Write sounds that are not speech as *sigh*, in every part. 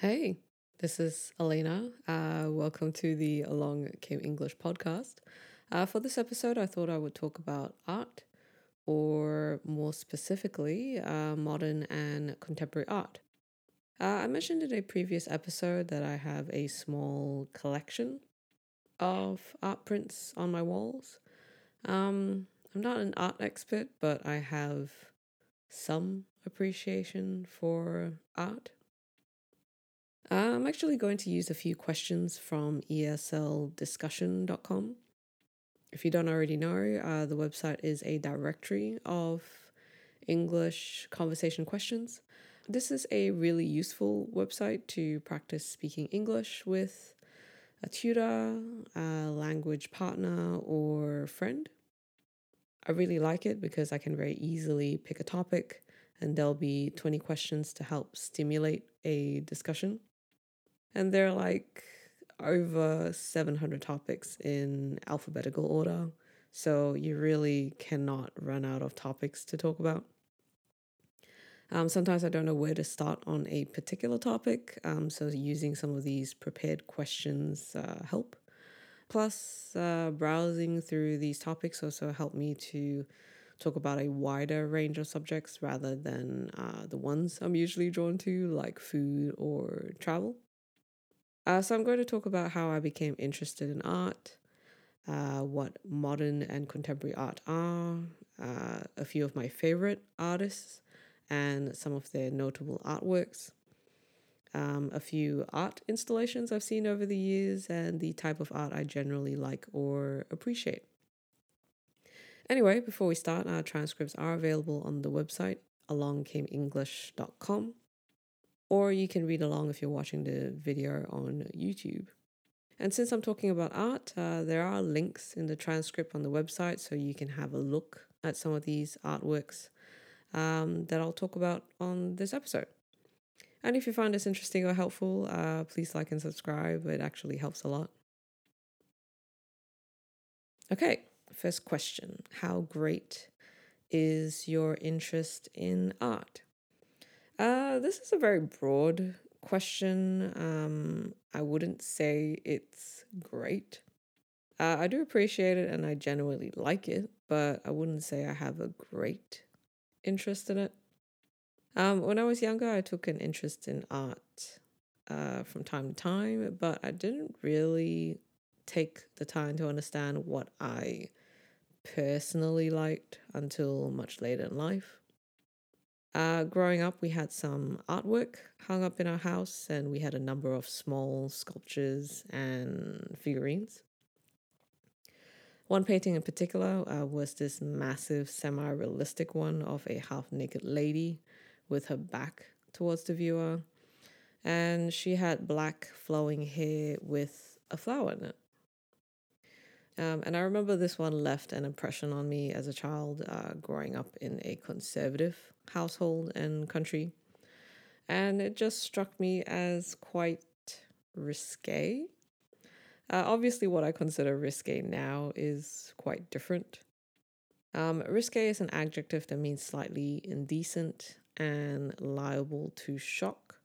Hey, this is Elena. Uh, welcome to the Along Came English podcast. Uh, for this episode, I thought I would talk about art, or more specifically, uh, modern and contemporary art. Uh, I mentioned in a previous episode that I have a small collection of art prints on my walls. Um, I'm not an art expert, but I have some appreciation for art. I'm actually going to use a few questions from esldiscussion.com. If you don't already know, uh, the website is a directory of English conversation questions. This is a really useful website to practice speaking English with a tutor, a language partner, or friend. I really like it because I can very easily pick a topic and there'll be 20 questions to help stimulate a discussion and there are like over 700 topics in alphabetical order. So you really cannot run out of topics to talk about. Um, sometimes I don't know where to start on a particular topic, um, so using some of these prepared questions uh, help. Plus, uh, browsing through these topics also help me to talk about a wider range of subjects rather than uh, the ones I'm usually drawn to, like food or travel. Uh, so I'm going to talk about how I became interested in art, uh, what modern and contemporary art are, uh, a few of my favorite artists, and some of their notable artworks. Um, a few art installations I've seen over the years, and the type of art I generally like or appreciate. Anyway, before we start, our transcripts are available on the website alongcameenglish.com or you can read along if you're watching the video on YouTube. And since I'm talking about art, uh, there are links in the transcript on the website so you can have a look at some of these artworks um, that I'll talk about on this episode. And if you find this interesting or helpful, uh, please like and subscribe. It actually helps a lot. Okay, first question How great is your interest in art? Uh, this is a very broad question. Um, I wouldn't say it's great. Uh, I do appreciate it and I genuinely like it, but I wouldn't say I have a great interest in it. Um, when I was younger, I took an interest in art uh, from time to time, but I didn't really take the time to understand what I personally liked until much later in life. Uh, growing up, we had some artwork hung up in our house, and we had a number of small sculptures and figurines. One painting in particular uh, was this massive, semi realistic one of a half naked lady with her back towards the viewer. And she had black flowing hair with a flower in it. Um, and I remember this one left an impression on me as a child uh, growing up in a conservative household and country. And it just struck me as quite risque. Uh, obviously, what I consider risque now is quite different. Um, risque is an adjective that means slightly indecent and liable to shock,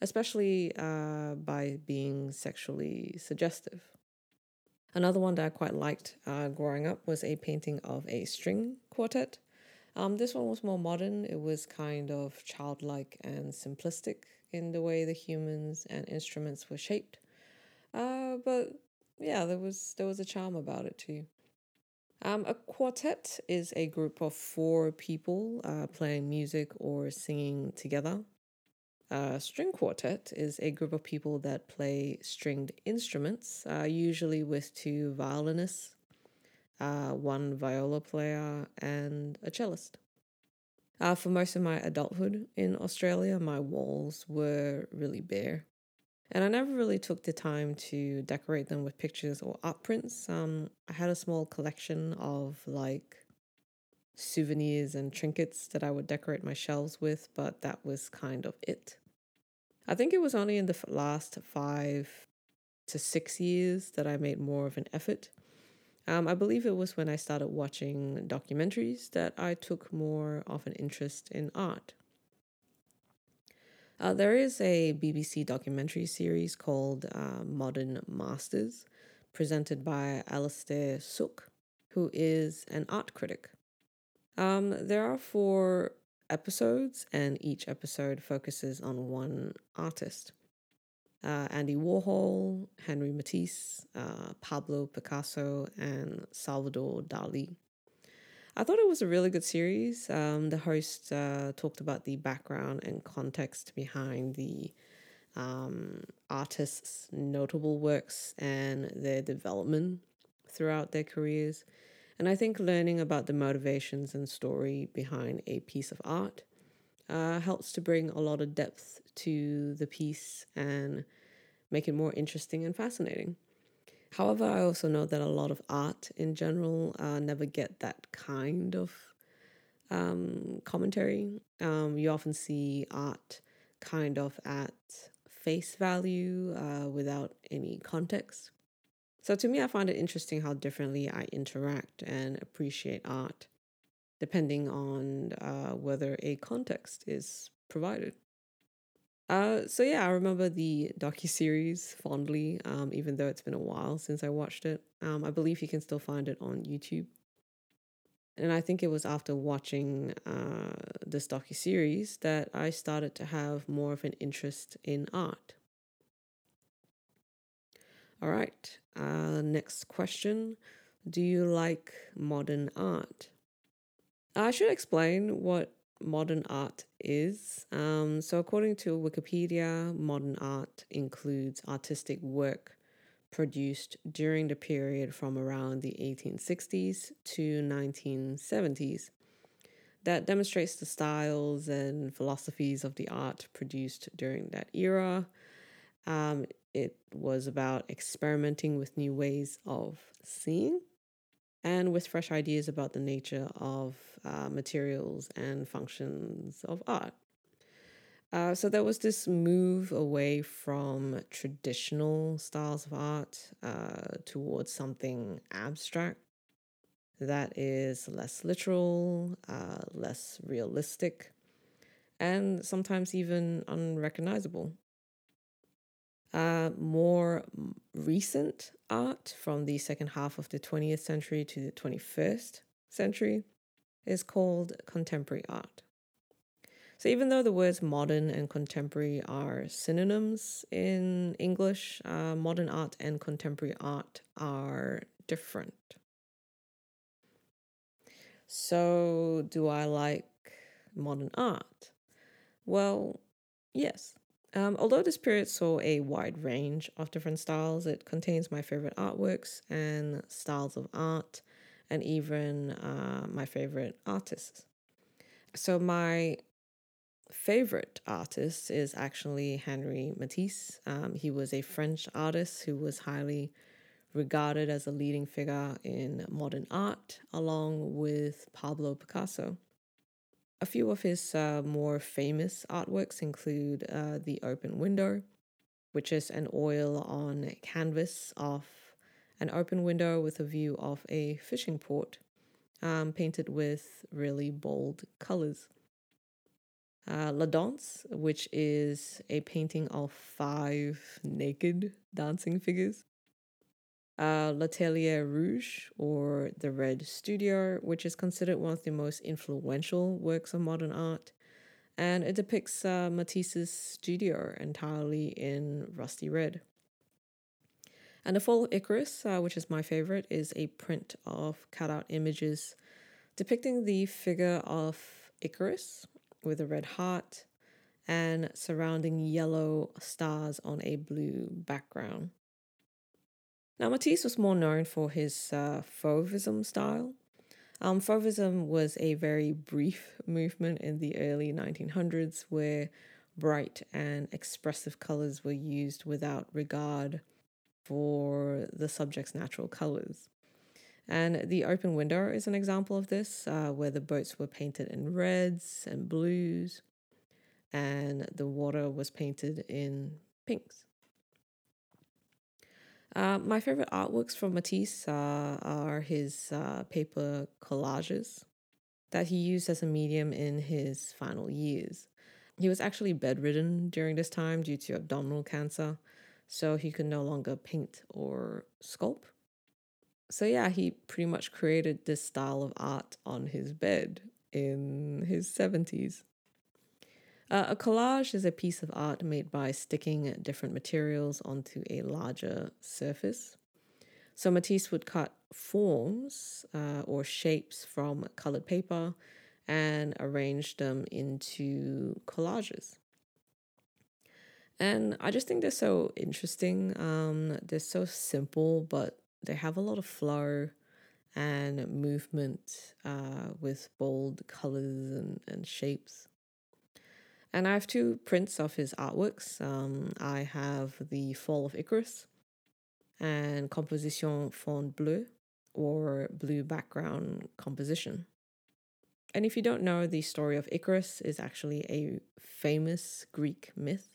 especially uh, by being sexually suggestive. Another one that I quite liked uh, growing up was a painting of a string quartet. Um, this one was more modern. It was kind of childlike and simplistic in the way the humans and instruments were shaped. Uh, but yeah, there was there was a charm about it too. Um, a quartet is a group of four people uh, playing music or singing together. A string quartet is a group of people that play stringed instruments, uh, usually with two violinists, uh, one viola player, and a cellist. Uh, for most of my adulthood in Australia, my walls were really bare. And I never really took the time to decorate them with pictures or art prints. Um, I had a small collection of like souvenirs and trinkets that I would decorate my shelves with, but that was kind of it. I think it was only in the last five to six years that I made more of an effort. Um, I believe it was when I started watching documentaries that I took more of an interest in art. Uh, there is a BBC documentary series called uh, Modern Masters, presented by Alastair Sooke, who is an art critic. Um, there are four episodes, and each episode focuses on one artist. Uh, Andy Warhol, Henri Matisse, uh, Pablo Picasso, and Salvador Dali. I thought it was a really good series. Um, the host uh, talked about the background and context behind the um, artists' notable works and their development throughout their careers. And I think learning about the motivations and story behind a piece of art uh, helps to bring a lot of depth to the piece and make it more interesting and fascinating. However, I also know that a lot of art in general uh, never get that kind of um, commentary. Um, you often see art kind of at face value uh, without any context. So to me, I find it interesting how differently I interact and appreciate art, depending on uh, whether a context is provided. Uh, so yeah, I remember the docu series fondly, um, even though it's been a while since I watched it. Um, I believe you can still find it on YouTube. And I think it was after watching uh, this docu series that I started to have more of an interest in art. All right, uh, next question: Do you like modern art? I should explain what modern art is. Um, so, according to Wikipedia, modern art includes artistic work produced during the period from around the 1860s to 1970s that demonstrates the styles and philosophies of the art produced during that era. Um, it was about experimenting with new ways of seeing and with fresh ideas about the nature of uh, materials and functions of art. Uh, so there was this move away from traditional styles of art uh, towards something abstract that is less literal, uh, less realistic, and sometimes even unrecognizable. Uh, more recent art from the second half of the 20th century to the 21st century is called contemporary art. So, even though the words modern and contemporary are synonyms in English, uh, modern art and contemporary art are different. So, do I like modern art? Well, yes. Um, although this period saw a wide range of different styles, it contains my favorite artworks and styles of art, and even uh, my favorite artists. So, my favorite artist is actually Henri Matisse. Um, he was a French artist who was highly regarded as a leading figure in modern art, along with Pablo Picasso. A few of his uh, more famous artworks include uh, The Open Window, which is an oil on canvas of an open window with a view of a fishing port, um, painted with really bold colors. Uh, La Danse, which is a painting of five naked dancing figures uh, L'Atelier Rouge, or The Red Studio, which is considered one of the most influential works of modern art. And it depicts uh, Matisse's studio entirely in rusty red. And The Fall of Icarus, uh, which is my favorite, is a print of cutout images depicting the figure of Icarus with a red heart and surrounding yellow stars on a blue background. Now, Matisse was more known for his uh, Fauvism style. Um, Fauvism was a very brief movement in the early 1900s where bright and expressive colors were used without regard for the subject's natural colors. And the open window is an example of this, uh, where the boats were painted in reds and blues, and the water was painted in pinks. Uh, my favorite artworks from Matisse uh, are his uh, paper collages that he used as a medium in his final years. He was actually bedridden during this time due to abdominal cancer, so he could no longer paint or sculpt. So, yeah, he pretty much created this style of art on his bed in his 70s. Uh, a collage is a piece of art made by sticking different materials onto a larger surface. So Matisse would cut forms uh, or shapes from colored paper and arrange them into collages. And I just think they're so interesting. Um, they're so simple, but they have a lot of flow and movement uh, with bold colors and, and shapes. And I have two prints of his artworks. Um, I have The Fall of Icarus and Composition Fond Bleu, or Blue Background Composition. And if you don't know, the story of Icarus is actually a famous Greek myth.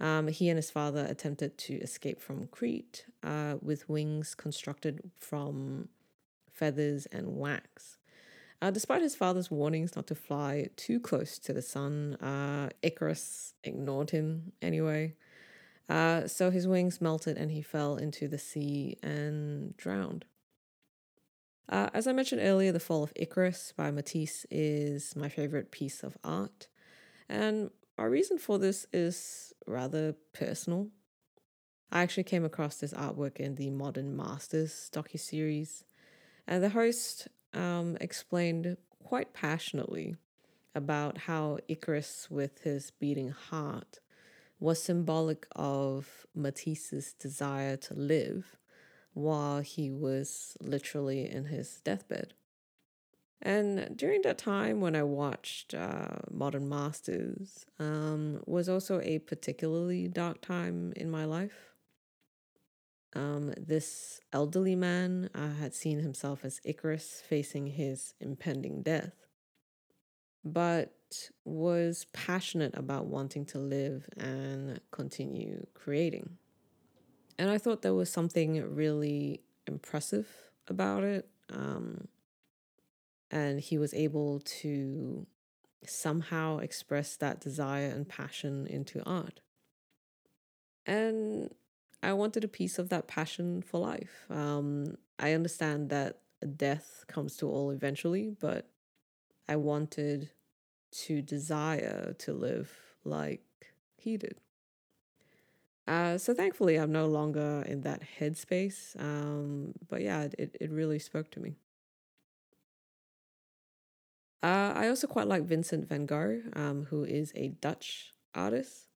Um, he and his father attempted to escape from Crete uh, with wings constructed from feathers and wax. Uh, despite his father's warnings not to fly too close to the sun, uh, Icarus ignored him anyway. Uh, so his wings melted and he fell into the sea and drowned. Uh, as I mentioned earlier, The Fall of Icarus by Matisse is my favorite piece of art. And my reason for this is rather personal. I actually came across this artwork in the Modern Masters docu-series, and the host um, explained quite passionately about how Icarus, with his beating heart, was symbolic of Matisse's desire to live while he was literally in his deathbed. And during that time when I watched uh, Modern Masters, um, was also a particularly dark time in my life. Um, this elderly man uh, had seen himself as Icarus facing his impending death, but was passionate about wanting to live and continue creating. And I thought there was something really impressive about it. Um, and he was able to somehow express that desire and passion into art. And I wanted a piece of that passion for life. Um, I understand that death comes to all eventually, but I wanted to desire to live like he did. Uh, so thankfully, I'm no longer in that headspace. Um, but yeah, it, it really spoke to me. Uh, I also quite like Vincent van Gogh, um, who is a Dutch artist.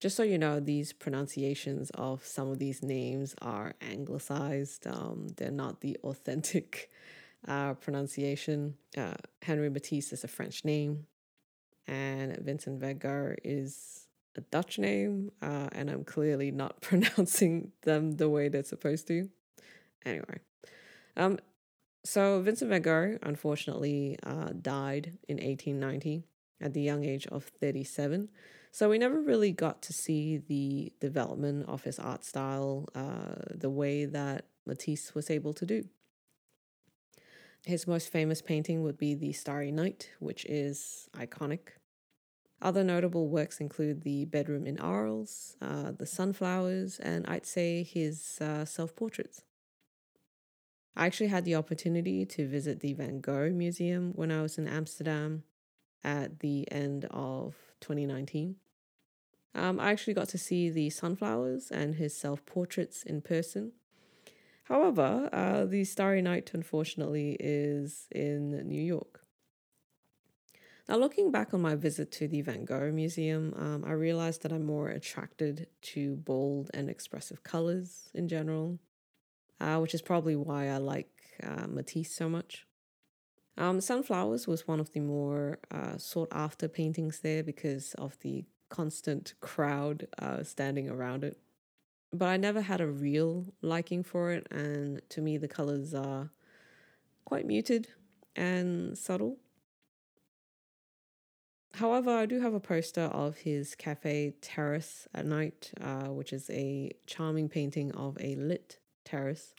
Just so you know, these pronunciations of some of these names are anglicized. Um, they're not the *laughs* authentic uh, pronunciation. Uh, Henri Matisse is a French name, and Vincent van Gogh is a Dutch name, uh, and I'm clearly not *laughs* pronouncing them the way they're supposed to. Anyway, um, so Vincent van Gogh unfortunately uh, died in 1890 at the young age of 37. So we never really got to see the development of his art style uh, the way that Matisse was able to do. His most famous painting would be The Starry Night, which is iconic. Other notable works include The Bedroom in Arles, uh, The Sunflowers, and I'd say his uh, self portraits. I actually had the opportunity to visit the Van Gogh Museum when I was in Amsterdam at the end of 2019. Um, I actually got to see the sunflowers and his self portraits in person. However, uh, the Starry Night, unfortunately, is in New York. Now, looking back on my visit to the Van Gogh Museum, um, I realized that I'm more attracted to bold and expressive colors in general uh, which is probably why I like uh, Matisse so much. Um, Sunflowers was one of the more uh, sought after paintings there because of the constant crowd uh, standing around it. But I never had a real liking for it, and to me, the colors are quite muted and subtle. However, I do have a poster of his cafe terrace at night, uh, which is a charming painting of a lit terrace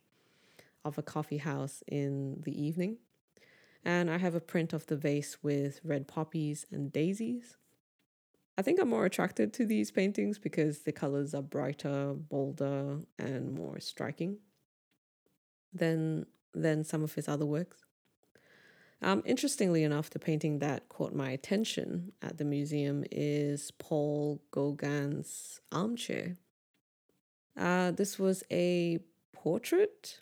of a coffee house in the evening. And I have a print of the vase with red poppies and daisies. I think I'm more attracted to these paintings because the colors are brighter, bolder, and more striking than than some of his other works. Um, interestingly enough, the painting that caught my attention at the museum is Paul Gauguin's Armchair. Uh, this was a portrait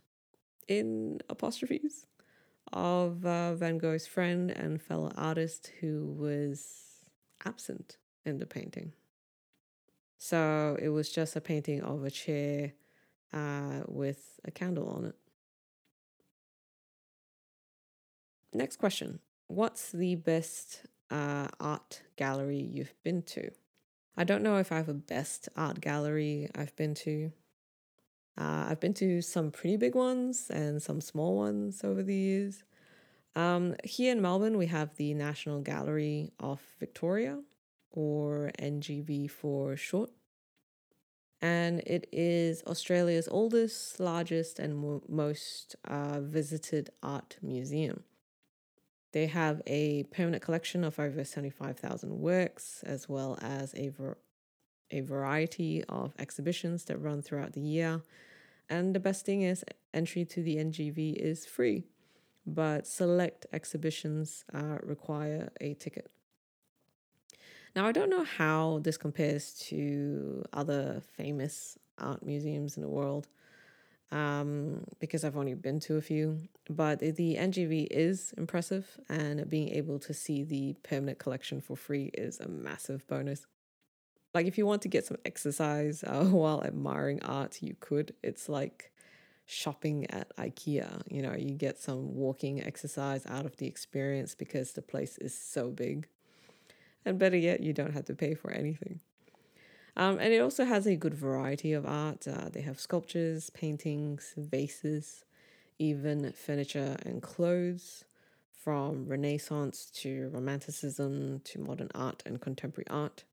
in apostrophes of uh, Van Gogh's friend and fellow artist who was absent in the painting. So it was just a painting of a chair uh, with a candle on it. Next question What's the best uh, art gallery you've been to? I don't know if I have a best art gallery I've been to. Uh, I've been to some pretty big ones and some small ones over the years. Um, here in Melbourne, we have the National Gallery of Victoria, or NGV for short. And it is Australia's oldest, largest, and mo- most uh, visited art museum. They have a permanent collection of over 75,000 works, as well as a, ver- a variety of exhibitions that run throughout the year. And the best thing is, entry to the NGV is free, but select exhibitions uh, require a ticket. Now, I don't know how this compares to other famous art museums in the world um, because I've only been to a few. But the NGV is impressive, and being able to see the permanent collection for free is a massive bonus. Like, if you want to get some exercise uh, *laughs* while admiring art, you could. It's like shopping at IKEA. You know, you get some walking exercise out of the experience because the place is so big. And better yet, you don't have to pay for anything. Um, and it also has a good variety of art. Uh, they have sculptures, paintings, vases, even furniture and clothes, from Renaissance to Romanticism to modern art and contemporary art.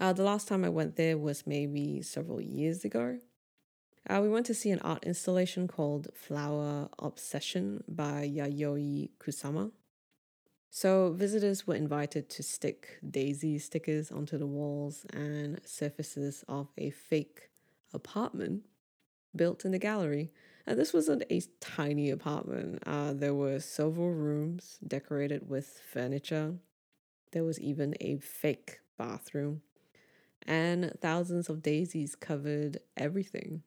Uh, the last time I went there was maybe several years ago. Uh, we went to see an art installation called Flower Obsession by Yayoi Kusama. So, visitors were invited to stick daisy stickers onto the walls and surfaces of a fake apartment built in the gallery. And this wasn't a tiny apartment. Uh, there were several rooms decorated with furniture. There was even a fake bathroom. And thousands of daisies covered everything.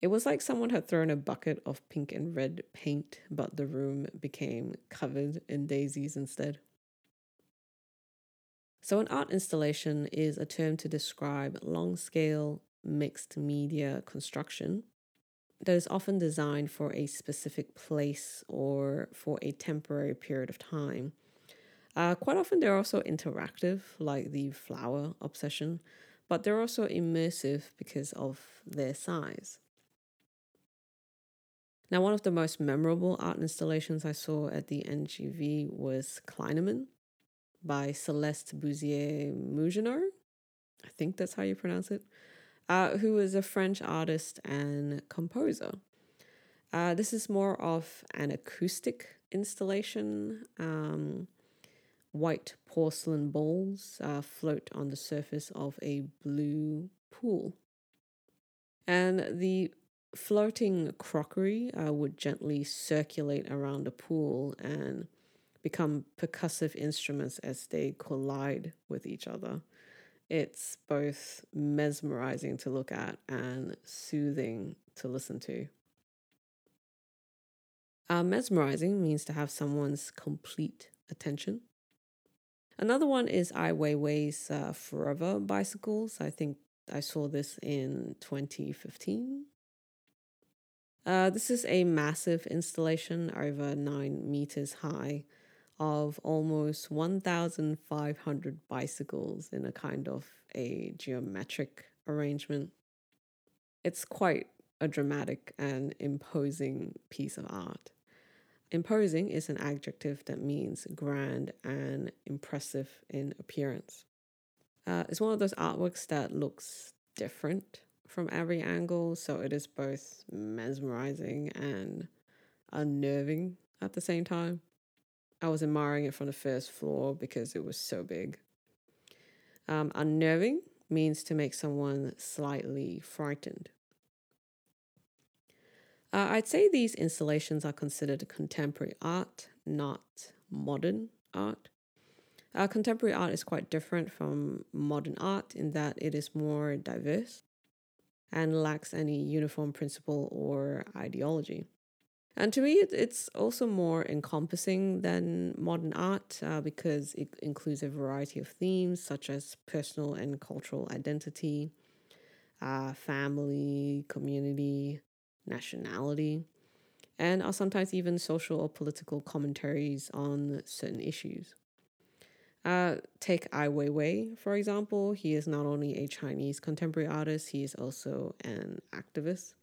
It was like someone had thrown a bucket of pink and red paint, but the room became covered in daisies instead. So, an art installation is a term to describe long scale mixed media construction that is often designed for a specific place or for a temporary period of time. Uh, quite often, they're also interactive, like the flower obsession, but they're also immersive because of their size. Now, one of the most memorable art installations I saw at the NGV was Clinamen by Celeste Boursier Mougenot. I think that's how you pronounce it. Uh, who is a French artist and composer. Uh, this is more of an acoustic installation. Um, white porcelain bowls uh, float on the surface of a blue pool. And the floating crockery uh, would gently circulate around the pool and become percussive instruments as they collide with each other. It's both mesmerizing to look at and soothing to listen to. Uh, mesmerizing means to have someone's complete attention. Another one is Ai Weiwei's uh, Forever bicycles. I think I saw this in 2015 uh, this is a massive installation over nine meters high of almost 1,500 bicycles in a kind of a geometric arrangement. It's quite a dramatic and imposing piece of art. Imposing is an adjective that means grand and impressive in appearance. Uh, it's one of those artworks that looks different from every angle, so it is both mesmerizing and unnerving at the same time. I was admiring it from the first floor because it was so big. Um, unnerving means to make someone slightly frightened. Uh, I'd say these installations are considered contemporary art, not modern art. Uh, contemporary art is quite different from modern art in that it is more diverse and lacks any uniform principle or ideology. And to me, it's also more encompassing than modern art uh, because it includes a variety of themes such as personal and cultural identity, uh, family, community, nationality, and are sometimes even social or political commentaries on certain issues. Uh, take Ai Weiwei, for example. He is not only a Chinese contemporary artist, he is also an activist.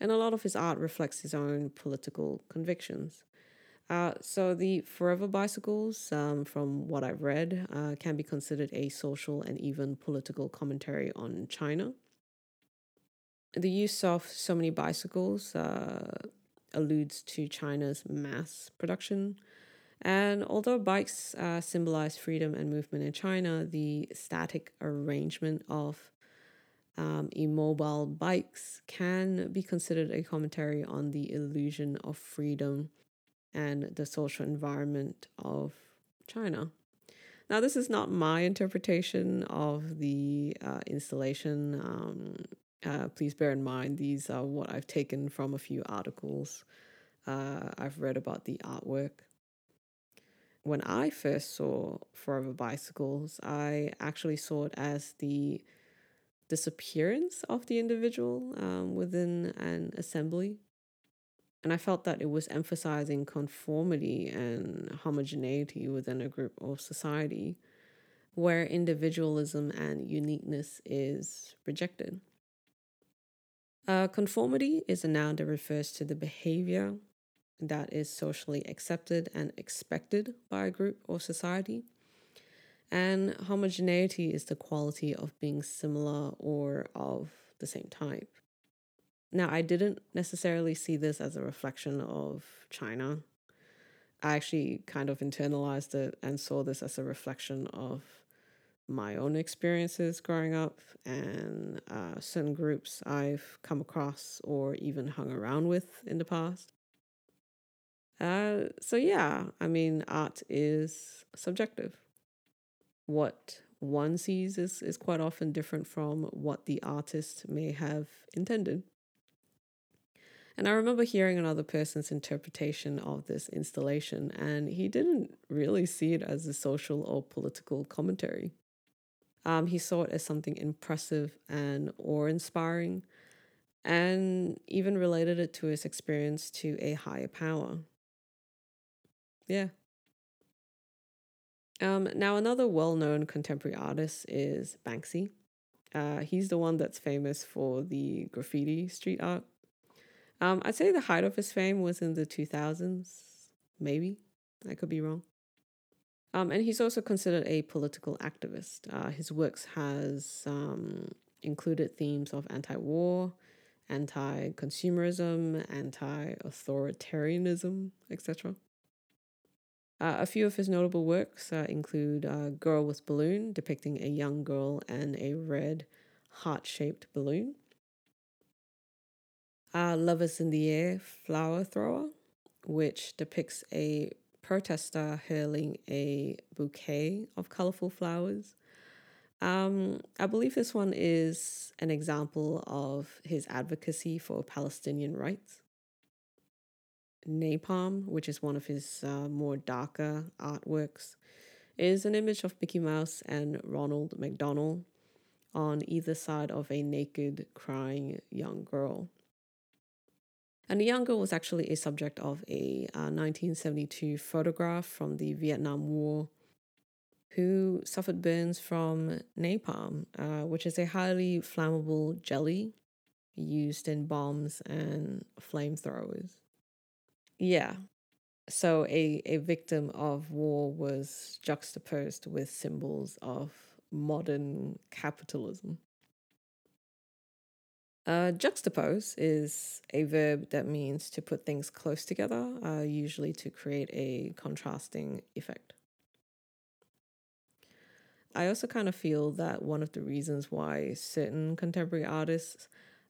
And a lot of his art reflects his own political convictions. Uh, so, the Forever Bicycles, um, from what I've read, uh, can be considered a social and even political commentary on China. The use of so many bicycles uh, alludes to China's mass production and although bikes uh, symbolize freedom and movement in China, the static arrangement of um, immobile bikes can be considered a commentary on the illusion of freedom and the social environment of China. Now, this is not my interpretation of the uh, installation. Um, uh, please bear in mind, these are what I've taken from a few articles uh, I've read about the artwork when I first saw Forever Bicycles, I actually saw it as the disappearance of the individual um, within an assembly. And I felt that it was emphasizing conformity and homogeneity within a group or society where individualism and uniqueness is rejected. Uh, conformity is a noun that refers to the behavior that is socially accepted and expected by a group or society. And homogeneity is the quality of being similar or of the same type. Now, I didn't necessarily see this as a reflection of China. I actually kind of internalized it and saw this as a reflection of my own experiences growing up and uh, certain groups I've come across or even hung around with in the past. Uh, so, yeah, I mean, art is subjective. What one sees is, is quite often different from what the artist may have intended. And I remember hearing another person's interpretation of this installation, and he didn't really see it as a social or political commentary. Um, he saw it as something impressive and awe inspiring, and even related it to his experience to a higher power. Yeah. Um, now, another well known contemporary artist is Banksy. Uh, he's the one that's famous for the graffiti street art. Um, I'd say the height of his fame was in the 2000s, maybe. I could be wrong. Um, and he's also considered a political activist. Uh, his works has um, included themes of anti-war, anti-consumerism, anti-authoritarianism, etc. Uh, a few of his notable works uh, include uh, Girl with Balloon, depicting a young girl and a red heart shaped balloon. Uh, Love is in the Air Flower Thrower, which depicts a protester hurling a bouquet of colorful flowers. Um, I believe this one is an example of his advocacy for Palestinian rights. Napalm, which is one of his uh, more darker artworks, is an image of Mickey Mouse and Ronald McDonald on either side of a naked, crying young girl. And the young girl was actually a subject of a uh, 1972 photograph from the Vietnam War who suffered burns from napalm, uh, which is a highly flammable jelly used in bombs and flamethrowers. Yeah. So a, a victim of war was juxtaposed with symbols of modern capitalism. Uh, juxtapose is a verb that means to put things close together, uh, usually to create a contrasting effect. I also kind of feel that one of the reasons why certain contemporary artists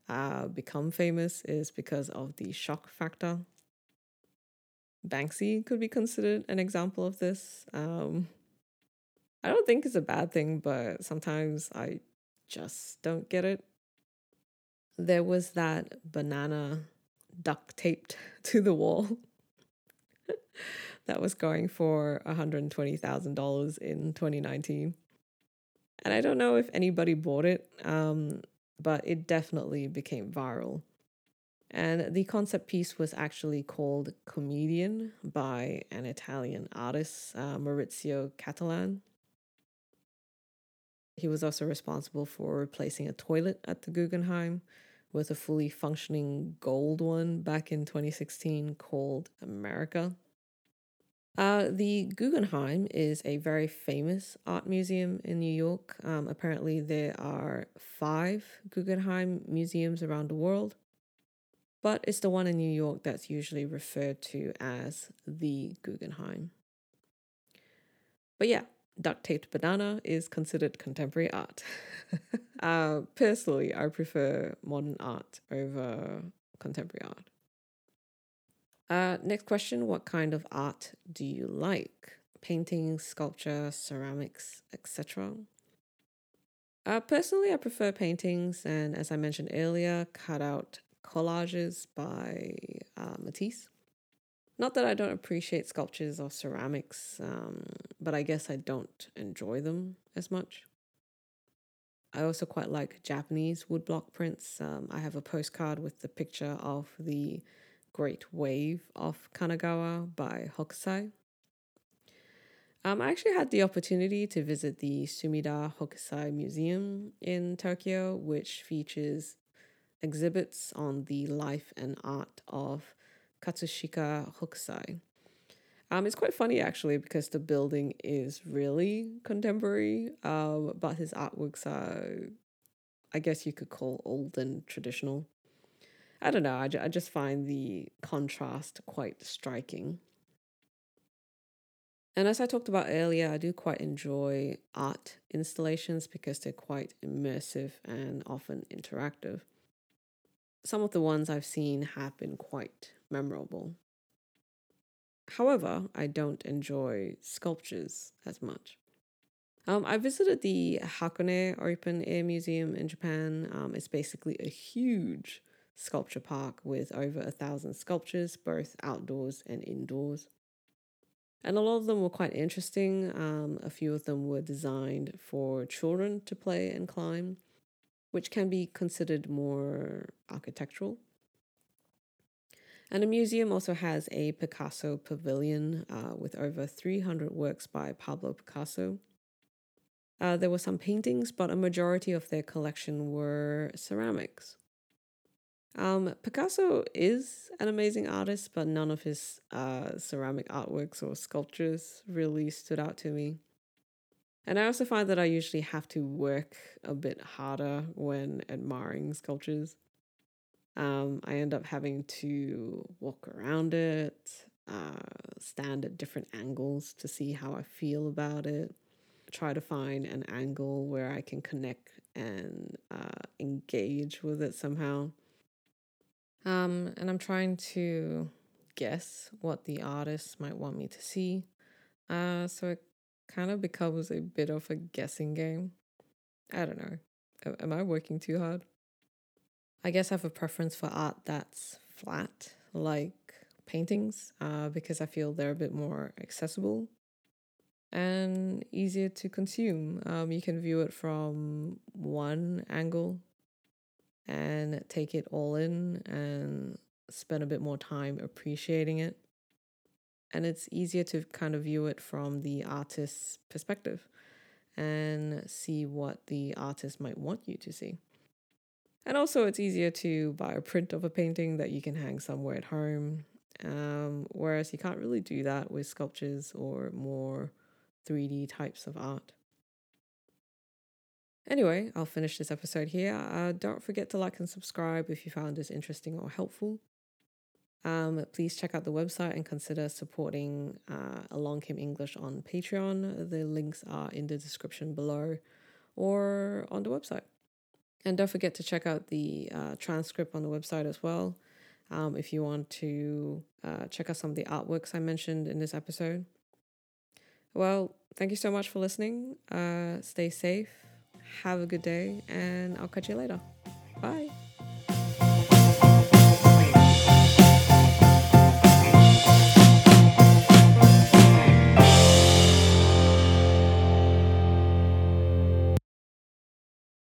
uh, become famous is because of the shock factor. Banksy could be considered an example of this. Um, I don't think it's a bad thing, but sometimes I just don't get it. There was that banana duct taped *laughs* to the wall that was going for $120,000 in 2019. And I don't know if anybody bought it, um, but it definitely became viral. And the concept piece was actually called Comedian by an Italian artist, uh, Maurizio Cattelan. He was also responsible for replacing a toilet at the Guggenheim with a fully functioning gold one back in 2016 called America. Uh, the Guggenheim is a very famous art museum in New York. Um, apparently, there are five Guggenheim museums around the world, but it's the one in New York that's usually referred to as the Guggenheim. But yeah, duct taped banana is considered contemporary art. *laughs* uh, personally, I prefer modern art over contemporary art. Uh, next question What kind of art do you like? Painting, sculpture, ceramics, etc. Uh, personally, I prefer paintings, and as I mentioned earlier, cut out collages by uh, Matisse. Not that I don't appreciate sculptures or ceramics, um, but I guess I don't enjoy them as much. I also quite like Japanese woodblock prints. Um, I have a postcard with the picture of the Great Wave of Kanagawa by Hokusai. Um, I actually had the opportunity to visit the Sumida Hokusai Museum in Tokyo, which features exhibits on the life and art of Katsushika Hokusai. Um, it's quite funny actually because the building is really contemporary, uh, but his artworks are, I guess you could call old and traditional. I don't know. I, I just find the contrast quite striking. And as I talked about earlier, I do quite enjoy art installations because they're quite immersive and often interactive. Some of the ones I've seen have been quite memorable. However, I don't enjoy sculptures as much. Um, I visited the Hakone Open Air Museum in Japan. Um, it's basically a huge sculpture park with over a thousand sculptures, both outdoors and indoors. And a lot of them were quite interesting. Um, a few of them were designed for children to play and climb, which can be considered more architectural. And the museum also has a Picasso pavilion uh, with over 300 works by Pablo Picasso. Uh, there were some paintings, but a majority of their collection were ceramics. Um, Picasso is an amazing artist, but none of his uh, ceramic artworks or sculptures really stood out to me. And I also find that I usually have to work a bit harder when admiring sculptures. Um, I end up having to walk around it, uh, stand at different angles to see how I feel about it, try to find an angle where I can connect and uh, engage with it somehow. Um, and I'm trying to guess what the artist might want me to see. Uh, so it kind of becomes a bit of a guessing game. I don't know. Am I working too hard? I guess I have a preference for art that's flat, like paintings, uh, because I feel they're a bit more accessible and easier to consume. Um, you can view it from one angle and take it all in and spend a bit more time appreciating it. And it's easier to kind of view it from the artist's perspective and see what the artist might want you to see. And also, it's easier to buy a print of a painting that you can hang somewhere at home. Um, whereas you can't really do that with sculptures or more 3D types of art. Anyway, I'll finish this episode here. Uh, don't forget to like and subscribe if you found this interesting or helpful. Um, please check out the website and consider supporting uh, Along Came English on Patreon. The links are in the description below or on the website. And don't forget to check out the uh, transcript on the website as well um, if you want to uh, check out some of the artworks I mentioned in this episode. Well, thank you so much for listening. Uh, stay safe, have a good day, and I'll catch you later. Bye.